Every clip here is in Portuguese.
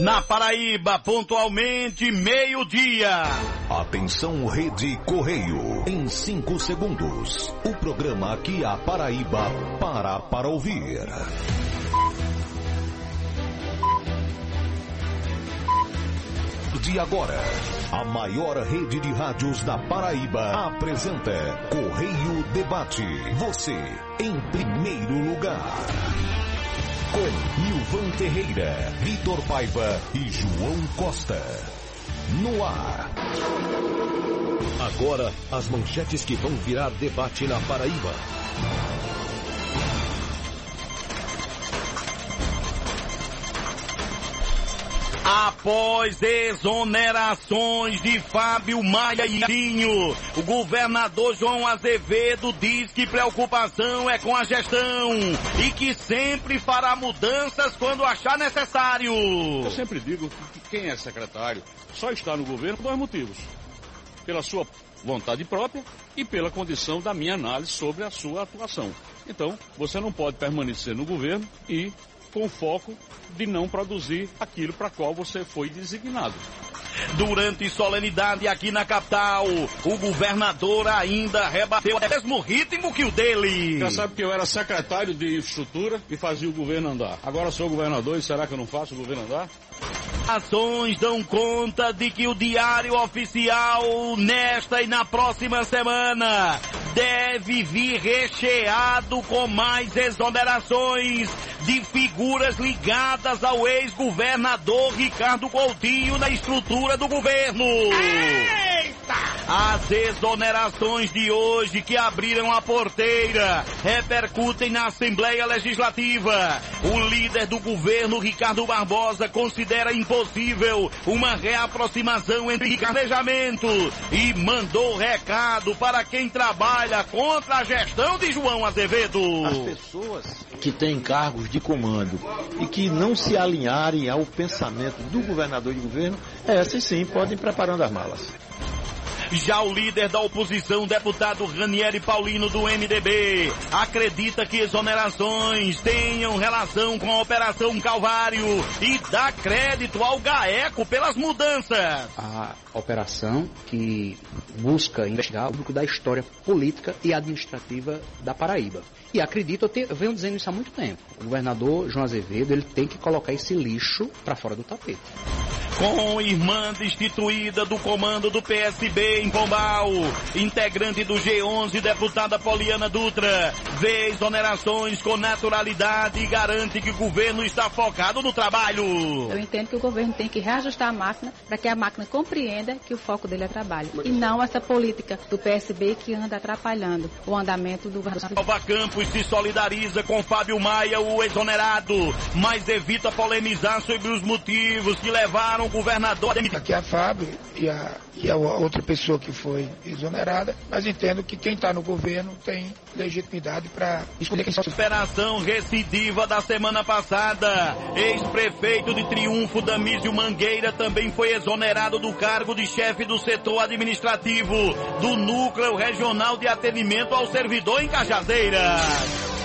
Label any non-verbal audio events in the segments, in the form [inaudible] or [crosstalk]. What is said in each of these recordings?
Na Paraíba, pontualmente, meio-dia. Atenção, Rede Correio. Em 5 segundos, o programa aqui a Paraíba para para ouvir. De agora, a maior rede de rádios da Paraíba apresenta Correio Debate. Você em primeiro lugar. Com Nilvan Ferreira, Vitor Paiva e João Costa. No ar. Agora, as manchetes que vão virar debate na Paraíba. Após exonerações de Fábio Maia e Dinho, o governador João Azevedo diz que preocupação é com a gestão e que sempre fará mudanças quando achar necessário. Eu sempre digo que quem é secretário só está no governo por dois motivos. Pela sua vontade própria e pela condição da minha análise sobre a sua atuação. Então, você não pode permanecer no governo e com foco de não produzir aquilo para qual você foi designado. Durante solenidade aqui na capital, o governador ainda rebateu o mesmo ritmo que o dele. Já sabe que eu era secretário de infraestrutura e fazia o governo andar. Agora sou governador e será que eu não faço o governo andar? Ações dão conta de que o diário oficial nesta e na próxima semana deve vir recheado com mais exonerações de figuras ligadas ao ex-governador Ricardo Coutinho na estrutura do governo. Eita! As exonerações de hoje que abriram a porteira repercutem na Assembleia Legislativa. O líder do governo, Ricardo Barbosa, considera impossível uma reaproximação entre planejamento e mandou recado para quem trabalha contra a gestão de João Azevedo. As pessoas que têm cargos de comando e que não se alinharem ao pensamento do governador de governo, essas sim podem ir preparando as malas. Já o líder da oposição, deputado Ranieri Paulino do MDB, acredita que exonerações tenham relação com a Operação Calvário e dá crédito ao GAECO pelas mudanças. A operação que busca investigar o público da história política e administrativa da Paraíba. E acredito, eu, te, eu venho dizendo isso há muito tempo. O governador João Azevedo ele tem que colocar esse lixo para fora do tapete. Com irmã destituída do comando do PSB em Pombal, integrante do G11, deputada Poliana Dutra, vê exonerações com naturalidade e garante que o governo está focado no trabalho. Eu entendo que o governo tem que reajustar a máquina para que a máquina compreenda que o foco dele é trabalho. E não essa política do PSB que anda atrapalhando o andamento do governo. Nova Campos se solidariza com Fábio Maia, o exonerado, mas evita polemizar sobre os motivos que levaram o governador a demitir. Aqui é a Fábio e a, e a outra pessoa que foi exonerada, mas entendo que quem está no governo tem legitimidade para escolher quem só Operação recidiva da semana passada. Ex-prefeito de Triunfo, Damísio Mangueira, também foi exonerado do cargo de chefe do setor administrativo do Núcleo Regional de Atendimento ao Servidor em Cajazeiras.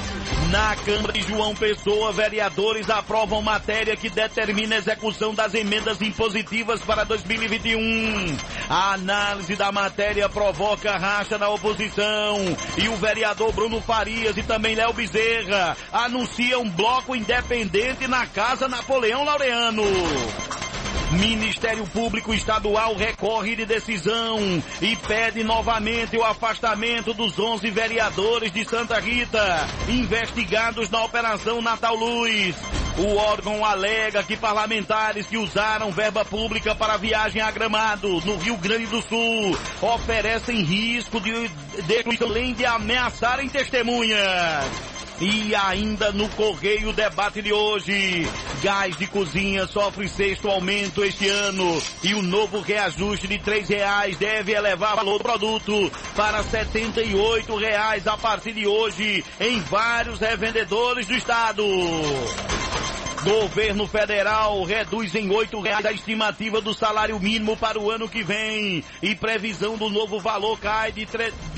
Na Câmara de João Pessoa, vereadores aprovam matéria que determina a execução das emendas impositivas para 2021. A análise da matéria provoca racha na oposição e o vereador Bruno Farias e também Léo Bezerra anunciam bloco independente na Casa Napoleão Laureano. Ministério Público Estadual recorre de decisão e pede novamente o afastamento dos 11 vereadores de Santa Rita, investigados na Operação Natal Luz. O órgão alega que parlamentares que usaram verba pública para viagem a Gramado, no Rio Grande do Sul, oferecem risco de além de ameaçarem testemunhas. E ainda no Correio Debate de hoje, gás de cozinha sofre sexto aumento este ano e o novo reajuste de três reais deve elevar o valor do produto para setenta e oito reais a partir de hoje em vários revendedores do estado. Governo federal reduz em oito reais a estimativa do salário mínimo para o ano que vem e previsão do novo valor cai de,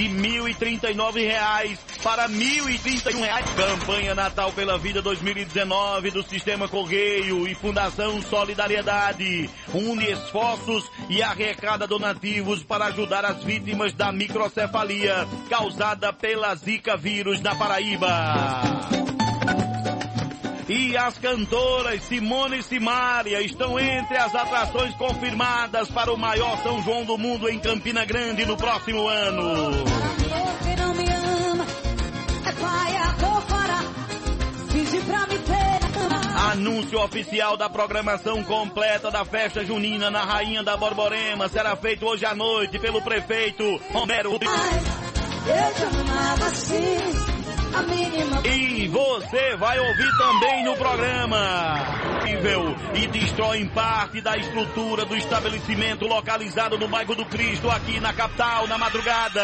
mil e trinta nove reais para um reais. Campanha Natal pela Vida 2019 do Sistema Correio e Fundação Solidariedade une esforços e arrecada donativos para ajudar as vítimas da microcefalia causada pela Zika vírus na Paraíba. E as cantoras Simone e Simária estão entre as atrações confirmadas para o maior São João do mundo em Campina Grande no próximo ano. Anúncio oficial da programação completa da festa junina na Rainha da Borborema será feito hoje à noite pelo prefeito Romero. Eu te amava assim. E você vai ouvir também no programa. E destroem parte da estrutura do estabelecimento localizado no bairro do Cristo, aqui na capital, na madrugada.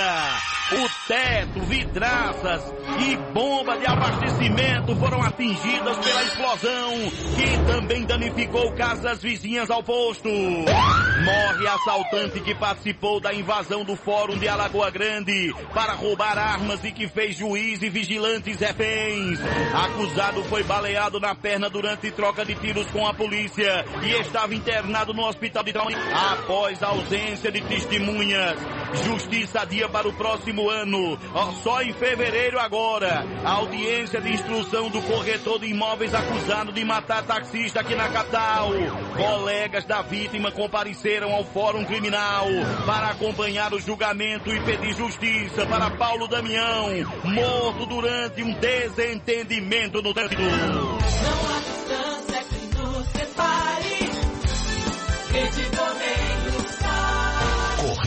O teto, vidraças e bomba de abastecimento foram atingidas pela explosão, que também danificou casas vizinhas ao posto. Morre assaltante que participou da invasão do Fórum de Alagoa Grande para roubar armas e que fez juiz e vigilantes reféns. Acusado foi baleado na perna durante troca de tiros com a polícia e estava internado no hospital de trauma após ausência de testemunhas. Justiça dia para o próximo ano. Só em fevereiro agora. Audiência de instrução do corretor de imóveis acusado de matar taxista aqui na capital. Colegas da vítima compareceram ao Fórum Criminal para acompanhar o julgamento e pedir justiça para Paulo Damião, morto durante um desentendimento no trânsito.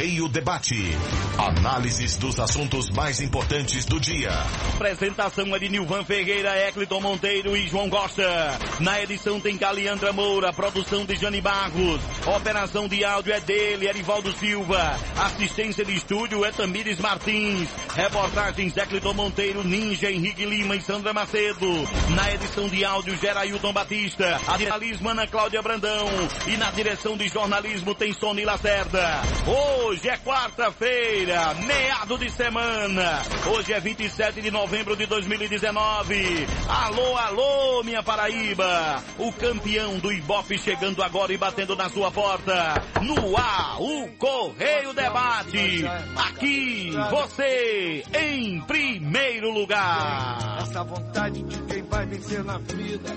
Correio Debate. Análises dos assuntos mais importantes do dia. Apresentação é de Nilvan Ferreira, Ecliton Monteiro e João Costa. Na edição tem Caliandra Moura, produção de Jane Barros. Operação de áudio é dele, Erivaldo Silva. Assistência de estúdio é Tamires Martins. Reportagens Ecliton Monteiro, Ninja, Henrique Lima e Sandra Macedo. Na edição de áudio, Gerailton Batista. A jornalismo Ana Cláudia Brandão. E na direção de jornalismo tem Sony Lacerda. Hoje é quarta-feira, meado de semana. Hoje é 27 de novembro de 2019. Alô, alô, minha Paraíba. O campeão do Ibope chegando agora e batendo na sua porta. No ar, o Correio Debate. Aqui, você em primeiro lugar. Essa vontade de quem vai vencer na vida.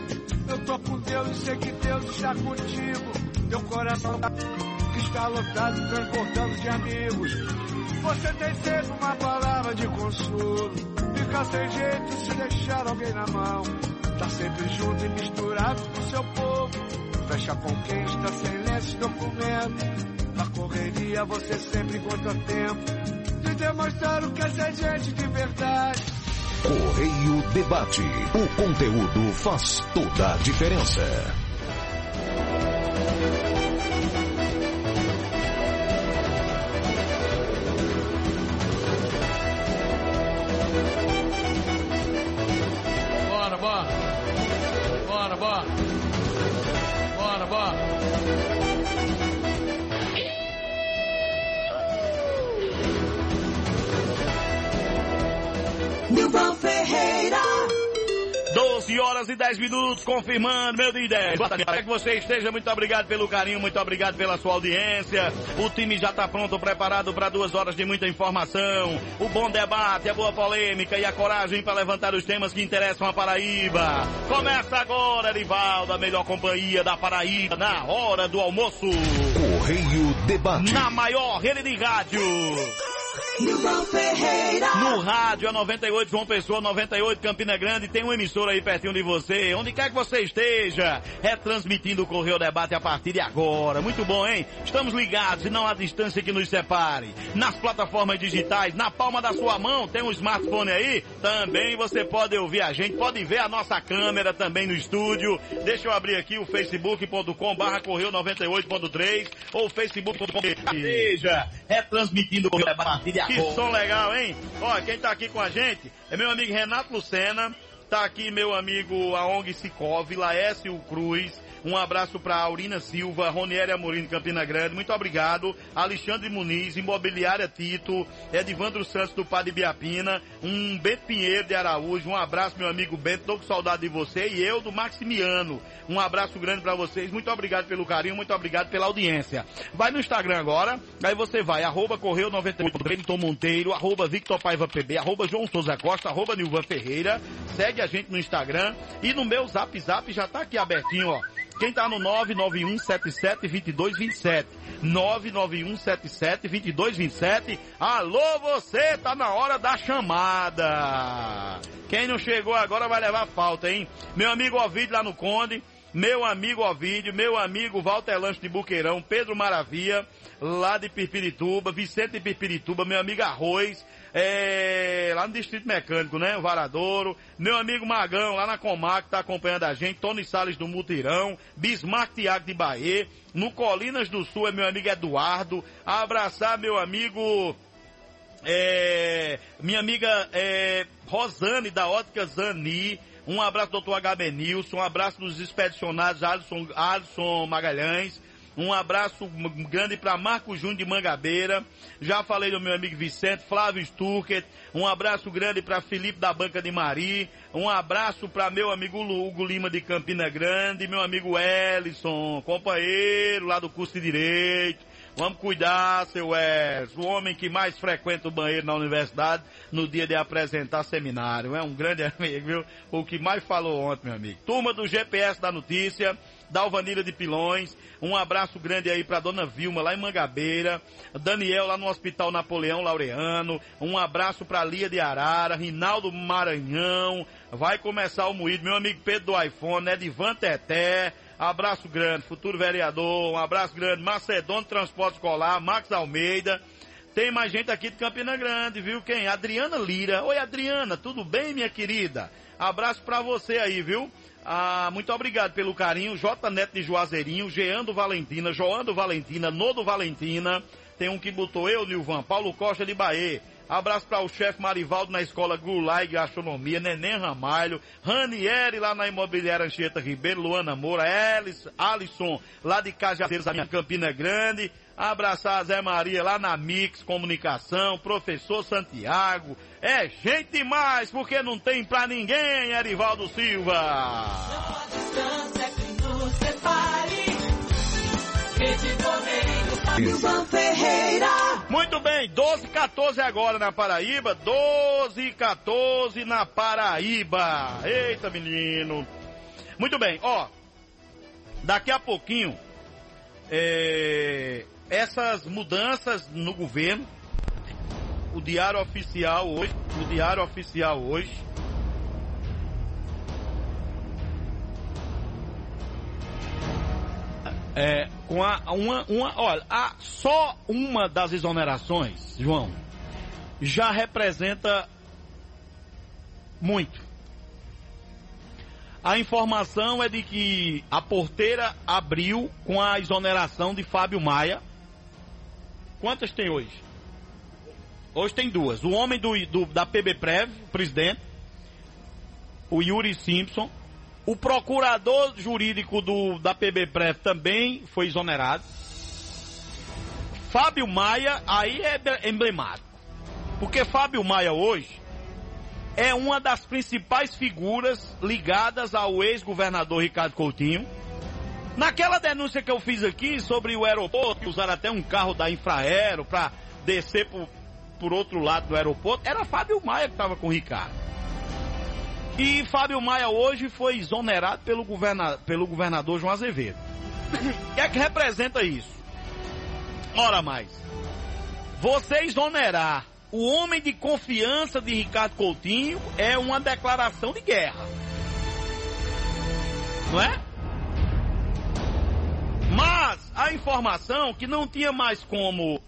Eu tô com Deus e sei que Deus está contigo. Teu coração tá está lotado, transportando de amigos. Você tem sempre uma palavra de consolo. Fica sem jeito se deixar alguém na mão. Tá sempre junto e misturado com seu povo. Fecha com quem está sem lenço documento. Na correria você sempre encontra tempo de demonstrar o que é ser gente de verdade. Correio Debate. O conteúdo faz toda a diferença. Ferreira. 12 horas e 10 minutos, confirmando, meu dia 10. Boa tarde, que você esteja. Muito obrigado pelo carinho, muito obrigado pela sua audiência. O time já está pronto, preparado para duas horas de muita informação. O bom debate, a boa polêmica e a coragem para levantar os temas que interessam a Paraíba. Começa agora, Erivaldo, a melhor companhia da Paraíba, na hora do almoço. Correio Debate. Na maior rede de rádio. No rádio a 98 João Pessoa, 98 Campina Grande, tem um emissor aí pertinho de você, onde quer que você esteja, retransmitindo o Correio Debate a partir de agora. Muito bom, hein? Estamos ligados e não há distância que nos separe. Nas plataformas digitais, na palma da sua mão, tem um smartphone aí, também você pode ouvir a gente, pode ver a nossa câmera também no estúdio. Deixa eu abrir aqui o facebook.com barra correio 98.3 ou facebook.com seja retransmitindo o Correio Debate a partir de agora. Que som legal, hein? Ó, quem tá aqui com a gente é meu amigo Renato Lucena, Tá aqui meu amigo Aong Sicov, Laércio Cruz, um abraço para Aurina Silva, Ronieri Amorim Campina Grande, muito obrigado. Alexandre Muniz, Imobiliária Tito, Edivandro Santos do Padre Biapina, um Bento Pinheiro de Araújo, um abraço meu amigo Bento, tô com saudade de você e eu do Maximiano. Um abraço grande para vocês, muito obrigado pelo carinho, muito obrigado pela audiência. Vai no Instagram agora, aí você vai, arroba Correio 98, Bremton Monteiro, arroba Victor Paiva PB, arroba João Souza Costa, arroba Nilvan Ferreira, segue a gente no Instagram e no meu Zap Zap já tá aqui abertinho, ó. Quem tá no 991772227. 991772227. Alô, você, tá na hora da chamada. Quem não chegou agora vai levar falta, hein? Meu amigo Ovidio lá no Conde. Meu amigo Ovidio, meu amigo Walter Lanche de Buqueirão, Pedro Maravilha, lá de Pirpirituba, Vicente de Pirpirituba, meu amigo Arroz, é, lá no Distrito Mecânico, né? O Varadouro. Meu amigo Magão, lá na Comac, tá acompanhando a gente. Tony Salles do Mutirão. Bismarck Tiago de Bahia. No Colinas do Sul é meu amigo Eduardo. Abraçar meu amigo. É, minha amiga é, Rosane da Ótica Zani. Um abraço, doutor HB Nilson. Um abraço dos expedicionados Alisson, Alisson Magalhães. Um abraço grande para Marco Júnior de Mangabeira. Já falei do meu amigo Vicente, Flávio Sturket. Um abraço grande para Felipe da Banca de Mari. Um abraço para meu amigo Hugo Lima de Campina Grande. Meu amigo Ellison, companheiro lá do curso de Direito. Vamos cuidar, seu Wes, o homem que mais frequenta o banheiro na universidade no dia de apresentar seminário. É um grande [laughs] amigo, viu? O que mais falou ontem, meu amigo. Turma do GPS da notícia, da Alvanilha de Pilões. Um abraço grande aí pra dona Vilma lá em Mangabeira. Daniel lá no Hospital Napoleão Laureano. Um abraço pra Lia de Arara, Rinaldo Maranhão. Vai começar o moído. Meu amigo Pedro do iPhone, Edivan Teté. Abraço grande, futuro vereador. Um abraço grande, Macedônio Transporte Escolar, Max Almeida. Tem mais gente aqui de Campina Grande, viu? Quem? Adriana Lira. Oi, Adriana, tudo bem, minha querida? Abraço pra você aí, viu? Ah, muito obrigado pelo carinho. J Neto de Juazeirinho, Geando Valentina, Joando Valentina, Nodo Valentina. Tem um que botou eu, Nilvan, Paulo Costa de Bahia. Abraço para o chefe Marivaldo na escola Gulai Gastronomia, Neném Ramalho, Ranieri lá na imobiliária Anchieta Ribeiro, Luana Moura, Elis, Alisson lá de Cajazeiros, a minha Campina Grande. Abraçar a Zé Maria lá na Mix Comunicação, professor Santiago. É gente demais, porque não tem pra ninguém, Erivaldo Silva. Correio, Ferreira. Muito bem, 12 e 14 agora na Paraíba. 12 e 14 na Paraíba. Eita, menino. Muito bem, ó. Daqui a pouquinho, é, essas mudanças no governo, o diário oficial hoje, o diário oficial hoje, é, com a, uma, uma, olha, a, só uma das exonerações, João, já representa muito. A informação é de que a porteira abriu com a exoneração de Fábio Maia. Quantas tem hoje? Hoje tem duas. O homem do, do da PBPrev, presidente, o Yuri Simpson, o procurador jurídico do, da PBPrev também foi exonerado. Fábio Maia, aí é emblemático. Porque Fábio Maia hoje é uma das principais figuras ligadas ao ex-governador Ricardo Coutinho. Naquela denúncia que eu fiz aqui sobre o aeroporto, usar até um carro da Infraero para descer por, por outro lado do aeroporto, era Fábio Maia que estava com o Ricardo. E Fábio Maia hoje foi exonerado pelo, governa, pelo governador João Azevedo. O que é que representa isso? Ora mais. Você exonerar o homem de confiança de Ricardo Coutinho é uma declaração de guerra. Não é? Mas a informação que não tinha mais como.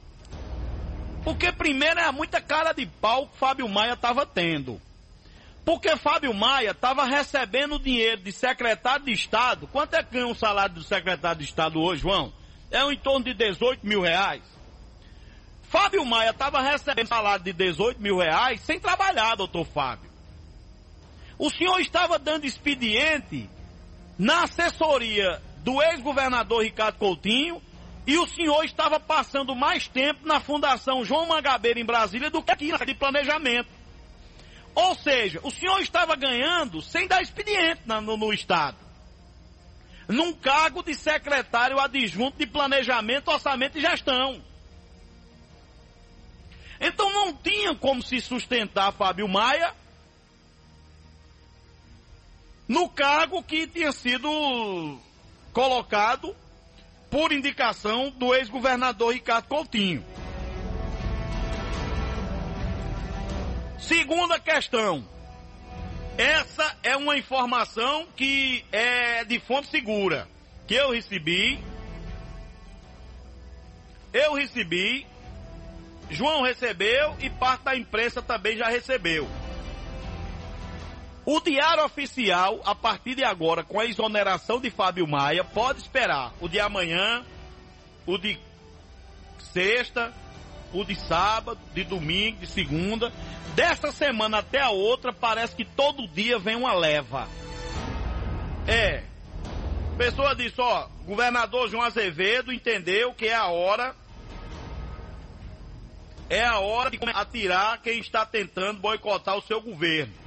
Porque primeiro era muita cara de pau que Fábio Maia estava tendo. Porque Fábio Maia estava recebendo dinheiro de secretário de Estado. Quanto é que ganha um salário do secretário de Estado hoje, João? É em torno de 18 mil reais. Fábio Maia estava recebendo salário de 18 mil reais sem trabalhar, doutor Fábio. O senhor estava dando expediente na assessoria do ex-governador Ricardo Coutinho e o senhor estava passando mais tempo na Fundação João Mangabeira em Brasília do que aqui na de planejamento. Seja, o senhor estava ganhando sem dar expediente na, no, no Estado. Num cargo de secretário adjunto de planejamento, orçamento e gestão. Então não tinha como se sustentar Fábio Maia no cargo que tinha sido colocado por indicação do ex-governador Ricardo Coutinho. Segunda questão. Essa é uma informação que é de fonte segura, que eu recebi. Eu recebi, João recebeu e parte da imprensa também já recebeu. O Diário Oficial, a partir de agora, com a exoneração de Fábio Maia, pode esperar o de amanhã, o de sexta, o de sábado, de domingo, de segunda. Dessa semana até a outra, parece que todo dia vem uma leva. É. Pessoa disse, ó, governador João Azevedo entendeu que é a hora. É a hora de atirar quem está tentando boicotar o seu governo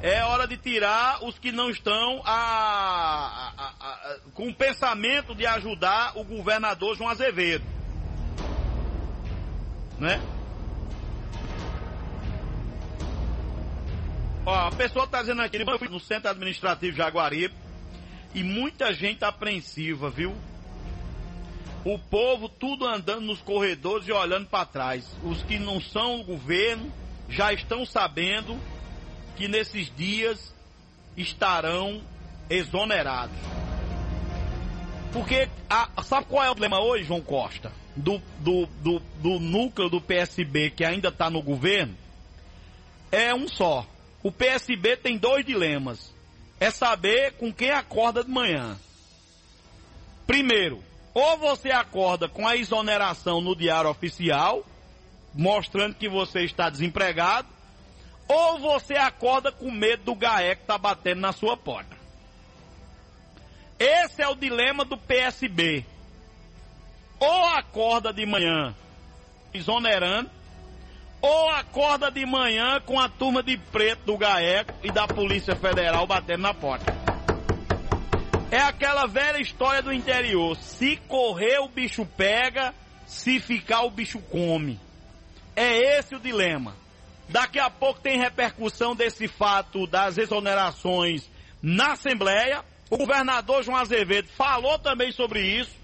é hora de tirar os que não estão a, a, a, com o pensamento de ajudar o governador João Azevedo. Né? Ó, a pessoa está dizendo aqui, no centro administrativo de Jaguaribe, e muita gente apreensiva, viu? O povo tudo andando nos corredores e olhando para trás. Os que não são o governo já estão sabendo que nesses dias estarão exonerados. Porque a, sabe qual é o problema hoje, João Costa? Do, do, do, do núcleo do PSB que ainda está no governo? É um só. O PSB tem dois dilemas. É saber com quem acorda de manhã. Primeiro, ou você acorda com a exoneração no diário oficial, mostrando que você está desempregado, ou você acorda com medo do gaé que está batendo na sua porta. Esse é o dilema do PSB. Ou acorda de manhã exonerando, ou acorda de manhã com a turma de preto do GAECO e da Polícia Federal batendo na porta. É aquela velha história do interior. Se correr, o bicho pega, se ficar, o bicho come. É esse o dilema. Daqui a pouco tem repercussão desse fato das exonerações na Assembleia. O governador João Azevedo falou também sobre isso.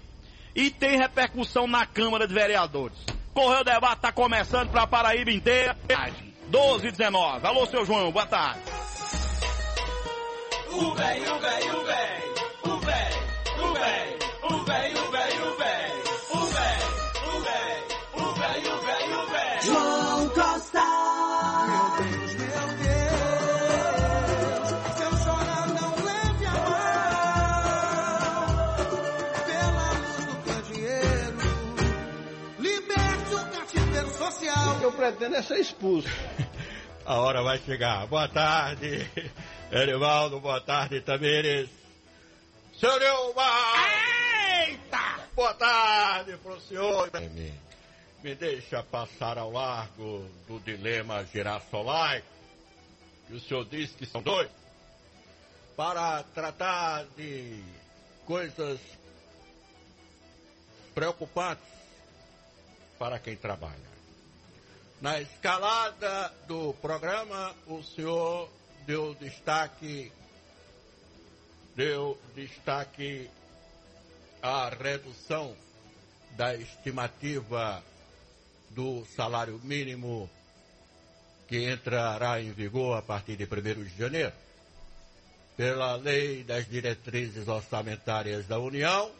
E tem repercussão na Câmara de Vereadores. Correio Debate está começando para a Paraíba inteira. 12 e 19. Alô, seu João, boa tarde. O véi, o véi, o véi, o véi, o véi, o véi, o véi, que eu pretendo é ser expulso. [laughs] A hora vai chegar. Boa tarde, Erivaldo. Boa tarde, Tamires. Seu Neumar! Eita! Boa tarde pro senhor. Me, me deixa passar ao largo do dilema girassolar, que o senhor diz que são dois, para tratar de coisas preocupantes para quem trabalha. Na escalada do programa, o senhor deu destaque, deu destaque à redução da estimativa do salário mínimo que entrará em vigor a partir de 1 de janeiro. Pela lei das diretrizes orçamentárias da União,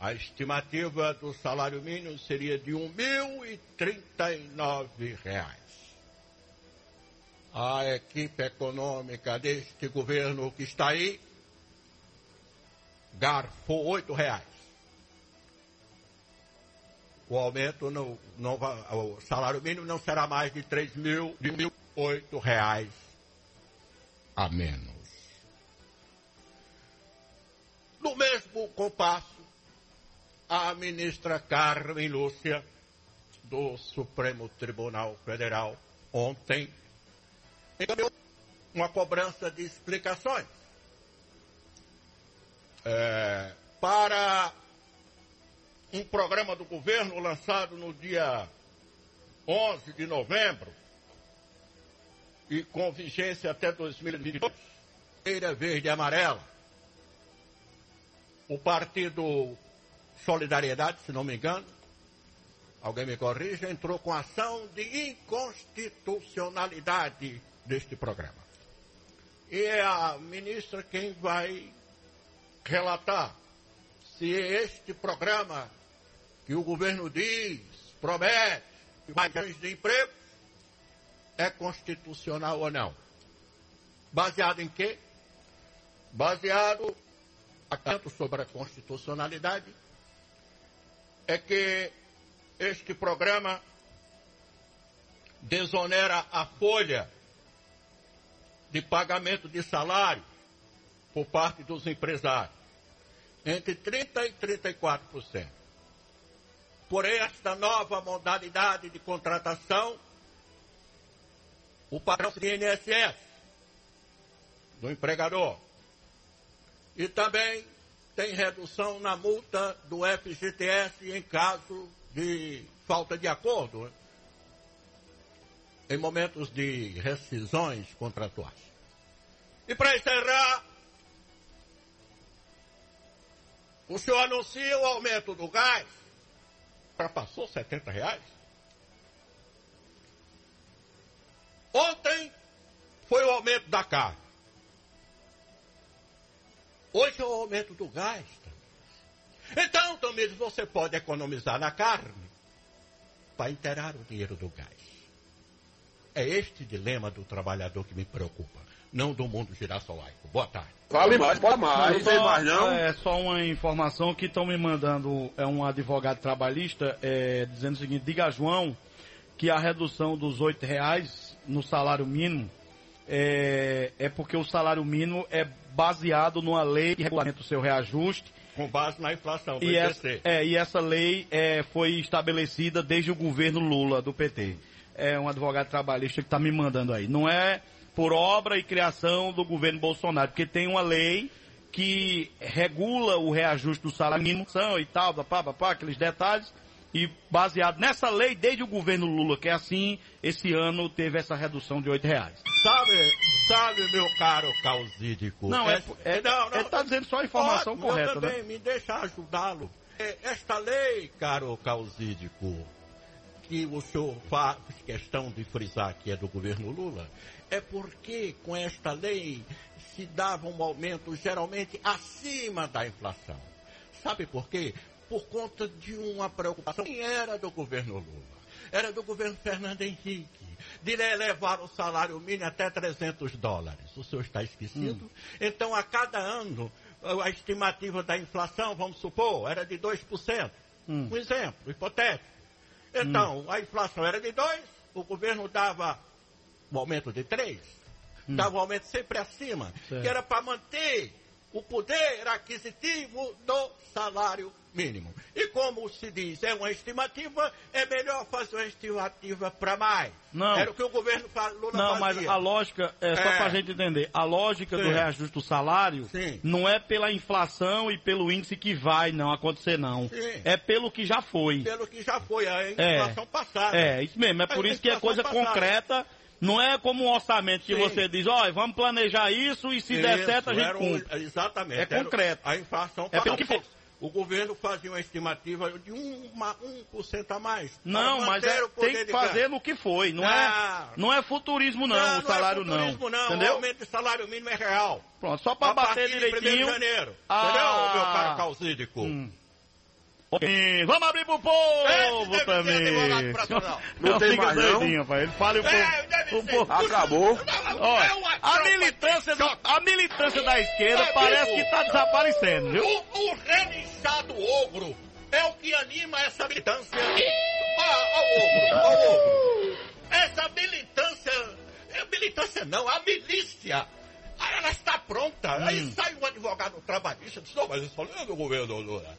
a estimativa do salário mínimo seria de R$ 1.039. A equipe econômica deste governo que está aí garfou R$ reais. O aumento não o salário mínimo não será mais de três mil, de mil oito reais a menos. No mesmo compasso, a ministra Carmen Lúcia, do Supremo Tribunal Federal, ontem, encaminhou uma cobrança de explicações é, para um programa do governo lançado no dia 11 de novembro e com vigência até 2022, Bandeira Verde e Amarela. O Partido Solidariedade, se não me engano, alguém me corrija, entrou com ação de inconstitucionalidade deste programa. E é a ministra quem vai relatar se este programa que o governo diz, promete, mais de emprego, é constitucional ou não. Baseado em quê? Baseado, tanto sobre a constitucionalidade, é que este programa desonera a folha de pagamento de salário por parte dos empresários entre 30% e 34%. Por esta nova modalidade de contratação, o padrão do INSS, do empregador. E também tem redução na multa do FGTS em caso de falta de acordo, né? em momentos de rescisões contratuais. E para encerrar, o senhor anuncia o aumento do gás, ultrapassou 70 reais. Ontem foi o aumento da carne. Hoje é o aumento do gás. Então, Tomides, você pode economizar na carne para inteirar o dinheiro do gás. É este dilema do trabalhador que me preocupa, não do mundo girassolaico. Boa tarde. Fale mais, pode mais, não tem só, mais não. É só uma informação que estão me mandando, é um advogado trabalhista, é, dizendo o seguinte, diga a João que a redução dos oito reais no salário mínimo é, é porque o salário mínimo é baseado numa lei que regulamenta o seu reajuste. Com base na inflação do E essa, é, e essa lei é, foi estabelecida desde o governo Lula, do PT. É um advogado trabalhista que está me mandando aí. Não é por obra e criação do governo Bolsonaro, porque tem uma lei que regula o reajuste do salário mínimo são e tal, pá, pá, pá, aqueles detalhes. E baseado nessa lei, desde o governo Lula, que é assim, esse ano teve essa redução de oito reais. Sabe, sabe, meu caro Causídico? Não, é, é, não, não, ele está dizendo só a informação Ótimo, correta, eu também, né? me deixa ajudá-lo. É, Esta lei, caro Causídico, que o senhor faz questão de frisar que é do governo Lula, é porque com esta lei se dava um aumento geralmente acima da inflação. Sabe por quê? Por conta de uma preocupação que era do governo Lula. Era do governo Fernando Henrique, de elevar o salário mínimo até 300 dólares. O senhor está esquecido? Então, a cada ano, a estimativa da inflação, vamos supor, era de 2%. Um exemplo, hipotético. Então, a inflação era de 2, o governo dava um aumento de 3, dava um aumento sempre acima, Certo. que era para manter o poder aquisitivo do salário mínimo. E como se diz, é uma estimativa, é melhor fazer uma estimativa para mais. Não. Era o que o governo Lula Não, mas fazia. a lógica, é só É. pra gente entender, a lógica do Sim. reajuste do salário Sim. não é pela inflação e pelo índice que vai não acontecer, não. Sim. É pelo que já foi. Pelo que já foi a É. inflação passada. É, isso mesmo, é por A isso que é coisa passada. concreta, não é como um orçamento que Sim. você diz, olha, vamos planejar isso e se der Isso, certo a gente era um- cumpre. exatamente. É concreto. A inflação É pelo que foi. O governo fazia uma estimativa de uma, 1% a mais. Não, para mas é, tem que fazer no que foi, não, Não. é, não é futurismo não, o salário não. É futurismo, não. Entendeu? O aumento de salário mínimo é real. Pronto, só pra a bater partir de 1º direitinho. de janeiro. Ah. Entendeu, meu caro causídico? Vamos abrir pro povo Esse deve também. profissional. Não tem fica mais, não? doidinho, pai. Ele fala e o povo. É, o povo- Acabou. Olha, É a militância, do- a militância da esquerda Amigo. parece que tá desaparecendo, viu? O, o relinchado ogro é o que anima essa militância. Ah, ao ogro, ao ogro. Essa militância, é militância não, a milícia ela está pronta. Aí sai um advogado trabalhista e diz, não, mas isso não é do governo Lula.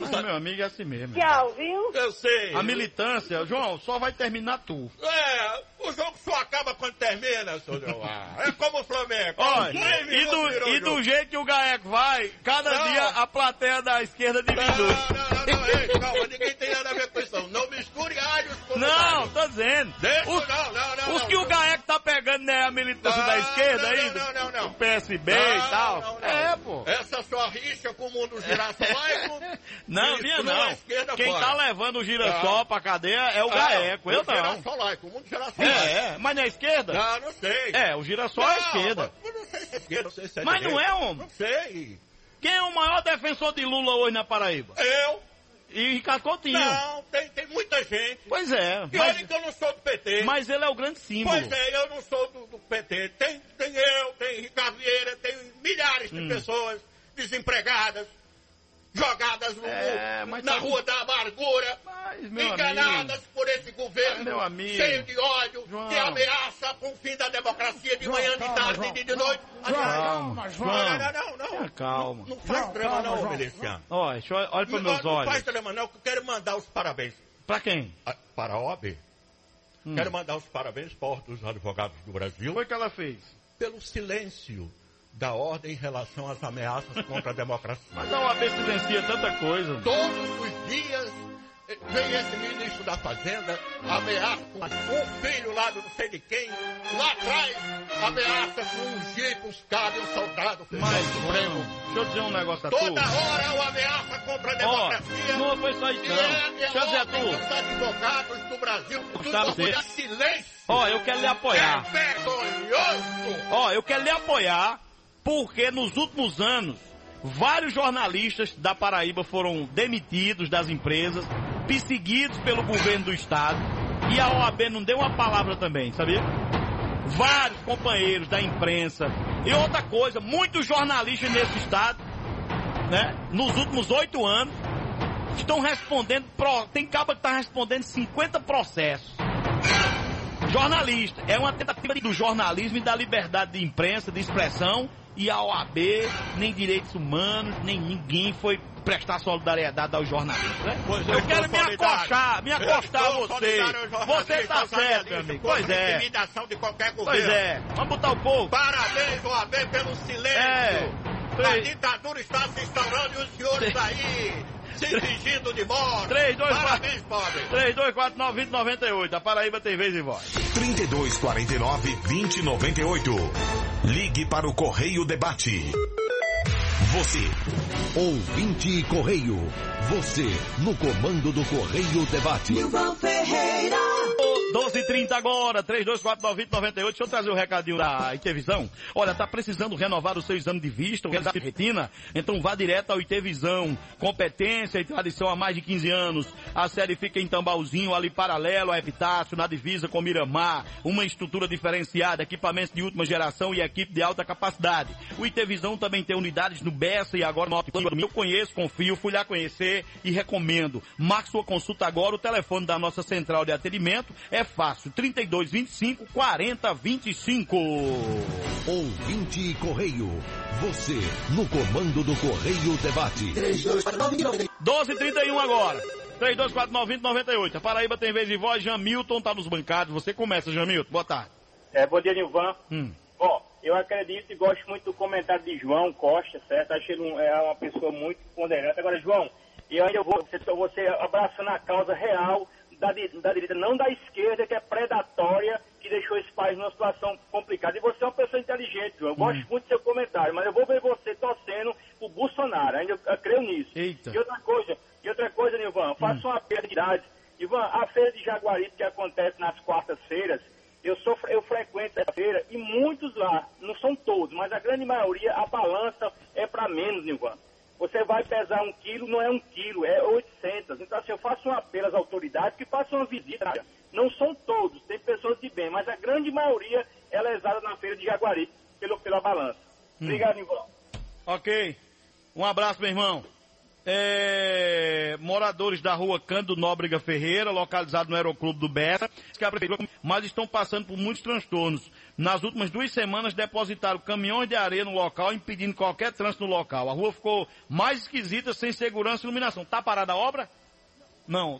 Mas, meu amigo, é assim mesmo. Tchau, viu? Eu sei. A militância, João, só vai terminar tu. É, o jogo só acaba quando termina, seu João. É como o Flamengo. Olha, e do, e do jeito que o Gaeco vai, cada Não. dia a plateia da esquerda diminui. Não, não, não, ei, calma, ninguém tem nada a ver com isso. não. Não misture alhos com Não, tô dizendo. Deixa, Os, não, não, não. os não, que o não. Gaeco tá pegando, né, a militância Não, da esquerda não, ainda? não, não, não. O PSB Não, e tal. não, não. É, pô. Essa sua rixa com o mundo girassol laico. [laughs] Não, minha não é não. esquerda Quem fora. tá levando o girassol Não. pra cadeia é o Ah, Gaeco, eu o não. girassol laico, o mundo girassol. É, é, mas não é esquerda? Não, não sei. É, o girassol é Não, esquerda. mas não sei se é esquerda, não sei se é Mas direita. não é, homem? Não sei. Quem é o maior defensor de Lula hoje na Paraíba? Eu? E Ricardo Coutinho. Não, tem, tem muita gente. Pois é. E mas- olha que eu não sou do PT. Mas ele é o grande símbolo. Pois é, eu não sou do, do PT. Tem, tem eu, tem Ricardo Vieira, tem milhares de Hum. pessoas desempregadas, jogadas no, É, mas na tá- rua da amargura, meu enganadas amigo. por esse governo amigo. cheio de ódio, João. que ameaça com o fim da democracia de João, manhã, de calma, tarde João. e de noite. Calma, Não, João. não, não, não. Tenha calma. Não faz João, drama calma, não, João. miliciano. Olha, olha para Não, meus não olhos. faz drama não, que eu quero mandar os parabéns. Pra quem? Ah, Para a OAB. Hum. Quero mandar os parabéns para a Ordem dos Advogados do Brasil. Foi que ela fez? Pelo silêncio da ordem em relação às ameaças contra a democracia. Mas a OAB silencia tanta coisa. Todos os dias eh, vem esse ministro da Fazenda, ameaça com um filho lá do não sei de quem, lá atrás, ameaça com um jeep, uns cabos, um soldado Mas, supremo. Deixa eu dizer um negócio a tu. Toda hora o ameaça contra a democracia. Ó, não foi só isso não. é, Deixa eu dizer a tu. dos advogados do Brasil. Tudo você- silêncio. Ó, eu quero lhe apoiar. É vergonhoso. Ó, eu quero lhe apoiar porque nos últimos anos vários jornalistas da Paraíba foram demitidos das empresas, perseguidos pelo governo do estado e a OAB não deu uma palavra também, sabia? Vários companheiros da imprensa e outra coisa, muitos jornalistas nesse estado, né? Nos últimos oito anos estão respondendo, tem caba que está respondendo 50 processos. Jornalista. É uma tentativa do jornalismo e da liberdade de imprensa, de expressão. E a OAB, nem direitos humanos, nem ninguém foi prestar solidariedade aos jornalistas. Né? Eu eu quero me acochar, me acostar a você. Você tá aos certo, amigo. Pois é. de qualquer governo. Pois é. Vamos botar o povo. Parabéns, OAB, pelo silêncio. É. A ditadura está se instaurando e os senhores aí se fingindo de morte. 3, 2, Parabéns, pobre. 3249-2098. A Paraíba tem vez e voz. 3249 2098. Ligue para o Correio Debate. Você, ouvinte Correio. Você, no comando do Correio Debate. 12h30 agora, 3249-2098. Deixa eu trazer o recadinho da Itevisão. Olha, tá precisando renovar o seu exame de vista, o exame de retina? Então vá direto ao Itevisão. Competência e tradição há mais de 15 anos. A série fica em Tambalzinho, ali paralelo a Epitácio, na divisa com Miramar. Uma estrutura diferenciada, equipamentos de última geração e equipe de alta capacidade. O Itevisão também tem unidades no Bessa e agora no Optima. Eu conheço, confio, fui lá conhecer e recomendo. Marque sua consulta agora. O telefone da nossa central de atendimento é fácil. 3225 4025. Ouvinte Correio. Você, no comando do Correio Debate. 12h31 agora. 3249-2098. A Paraíba tem vez de voz. Jamilton tá nos bancados. Você começa, Jamilton. Boa tarde. É, bom dia, Nilvan. Hum. Bom, eu acredito e gosto muito do comentário de João Costa, certo? Acho ele um- é uma pessoa muito ponderante. Agora, João, eu ainda vou, você, você abraçando a causa real da, da direita, não da esquerda, que é predatória, que deixou esse país numa situação complicada. E você é uma pessoa inteligente, João. Eu gosto muito do seu comentário, mas eu vou ver você torcendo o Bolsonaro. Ainda eu, eu creio nisso. Eita. E outra coisa, e outra coisa, Nilvan, faça uma perda de idade. Ivan, a feira de Jaguaribe que acontece nas quartas-feiras, eu, sou, eu frequento essa feira e muitos lá, não são todos, mas a grande maioria, a balança é para menos, Nilvan. Você vai pesar um quilo, não é um quilo, é 800. Então, assim, eu faço um apelo às autoridades que façam uma visita. Não são todos, tem pessoas de bem, mas a grande maioria é lesada na feira de Jaguaribe pelo, pela balança. Hum. Obrigado, Nilvan. Ok. Um abraço, meu irmão. É, moradores da rua Cândido Nóbrega Ferreira, localizado no Aeroclube do Bessa, que a prefeitura, mas estão passando por muitos transtornos. Nas últimas duas semanas depositaram caminhões de areia no local, impedindo qualquer trânsito no local. A rua ficou mais esquisita, sem segurança e iluminação. Tá parada a obra? Não.